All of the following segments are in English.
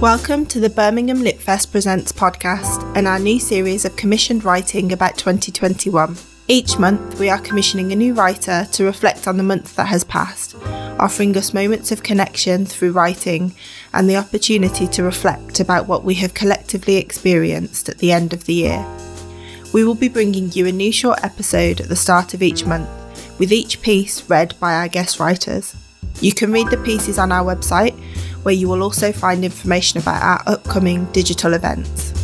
Welcome to the Birmingham Lit Fest Presents podcast and our new series of commissioned writing about 2021. Each month, we are commissioning a new writer to reflect on the month that has passed, offering us moments of connection through writing and the opportunity to reflect about what we have collectively experienced at the end of the year. We will be bringing you a new short episode at the start of each month, with each piece read by our guest writers. You can read the pieces on our website where you will also find information about our upcoming digital events.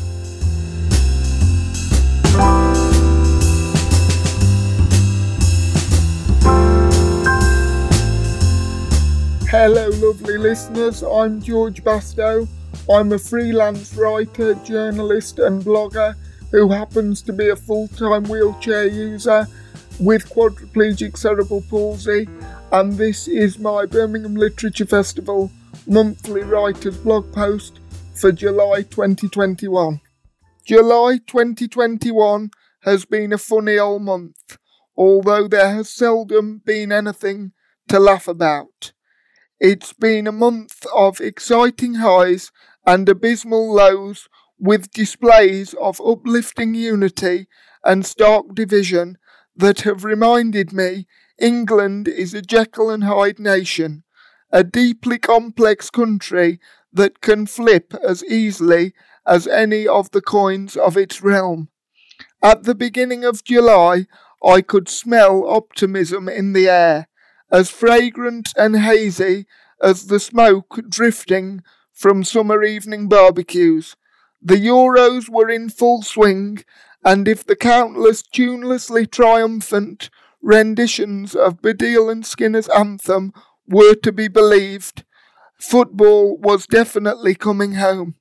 Hello, lovely listeners. I'm George Bastow. I'm a freelance writer, journalist, and blogger who happens to be a full time wheelchair user with quadriplegic cerebral palsy, and this is my Birmingham Literature Festival monthly writer's blog post for July 2021. July 2021 has been a funny old month, although there has seldom been anything to laugh about. It's been a month of exciting highs and abysmal lows with displays of uplifting unity and stark division that have reminded me England is a Jekyll and Hyde nation a deeply complex country that can flip as easily as any of the coins of its realm. At the beginning of July, I could smell optimism in the air, as fragrant and hazy as the smoke drifting from summer evening barbecues. The Euros were in full swing, and if the countless tunelessly triumphant renditions of Baddiel and Skinner's anthem were to be believed, football was definitely coming home.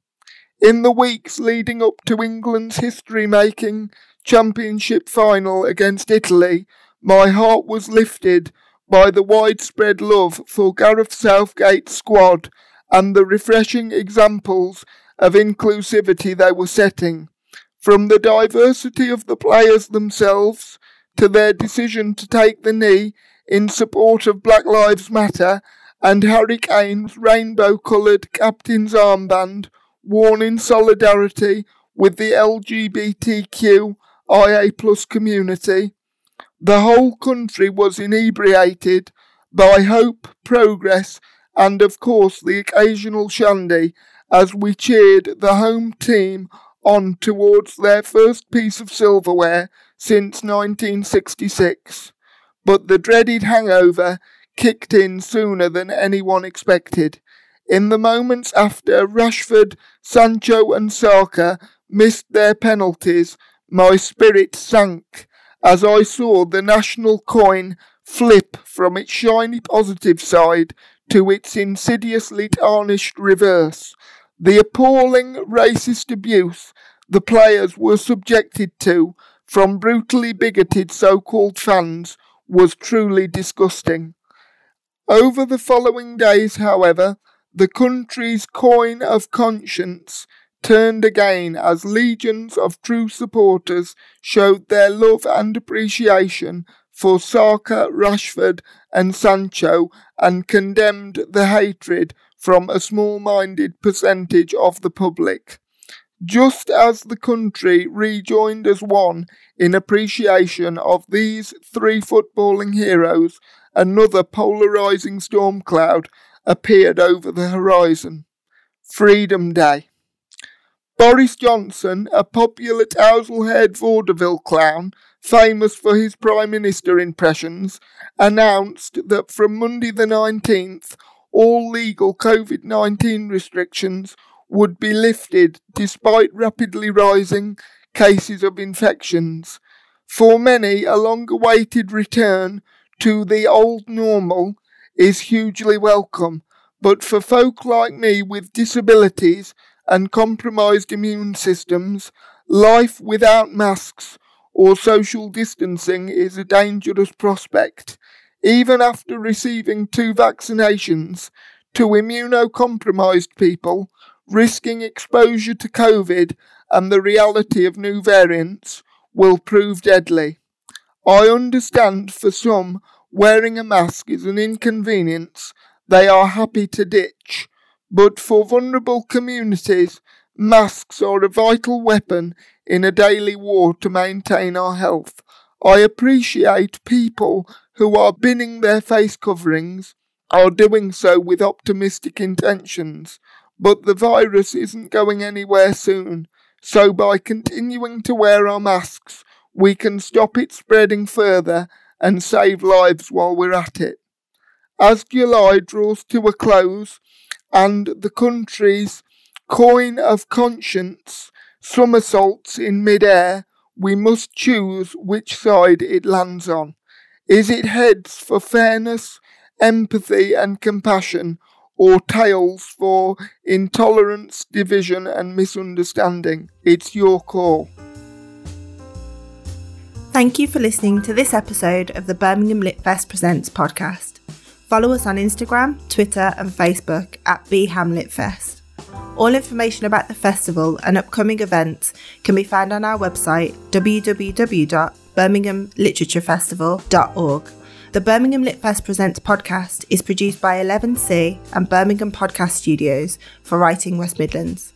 In the weeks leading up to England's history making championship final against Italy, my heart was lifted by the widespread love for Gareth Southgate's squad and the refreshing examples of inclusivity they were setting. From the diversity of the players themselves to their decision to take the knee in support of Black Lives Matter and Harry Kane's rainbow coloured captain's armband worn in solidarity with the LGBTQIA plus community. The whole country was inebriated by hope, progress, and of course the occasional shandy as we cheered the home team on towards their first piece of silverware since 1966 but the dreaded hangover kicked in sooner than anyone expected. In the moments after Rashford, Sancho, and Saka missed their penalties, my spirit sank as I saw the national coin flip from its shiny positive side to its insidiously tarnished reverse. The appalling racist abuse the players were subjected to from brutally bigoted so called fans was truly disgusting. Over the following days, however, the country's coin of conscience turned again as legions of true supporters showed their love and appreciation for Saka, Rashford, and Sancho and condemned the hatred from a small minded percentage of the public. Just as the country rejoined as one in appreciation of these three footballing heroes, another polarising storm cloud appeared over the horizon. Freedom Day. Boris Johnson, a popular tousle haired vaudeville clown, famous for his Prime Minister impressions, announced that from Monday the 19th, all legal COVID 19 restrictions would be lifted despite rapidly rising cases of infections. For many, a long awaited return to the old normal is hugely welcome, but for folk like me with disabilities and compromised immune systems, life without masks or social distancing is a dangerous prospect. Even after receiving two vaccinations, to immunocompromised people, risking exposure to COVID and the reality of new variants will prove deadly. I understand for some wearing a mask is an inconvenience they are happy to ditch, but for vulnerable communities, masks are a vital weapon in a daily war to maintain our health. I appreciate people who are binning their face coverings are doing so with optimistic intentions, but the virus isn't going anywhere soon, so by continuing to wear our masks, we can stop it spreading further and save lives while we're at it. As July draws to a close and the country's coin of conscience somersaults in midair, we must choose which side it lands on. Is it heads for fairness, empathy, and compassion, or tails for intolerance, division, and misunderstanding? It's your call. Thank you for listening to this episode of the Birmingham Lit Fest Presents podcast. Follow us on Instagram, Twitter, and Facebook at BHAMLitFest. All information about the festival and upcoming events can be found on our website www.birminghamliteraturefestival.org. The Birmingham Lit Fest Presents podcast is produced by 11C and Birmingham Podcast Studios for Writing West Midlands.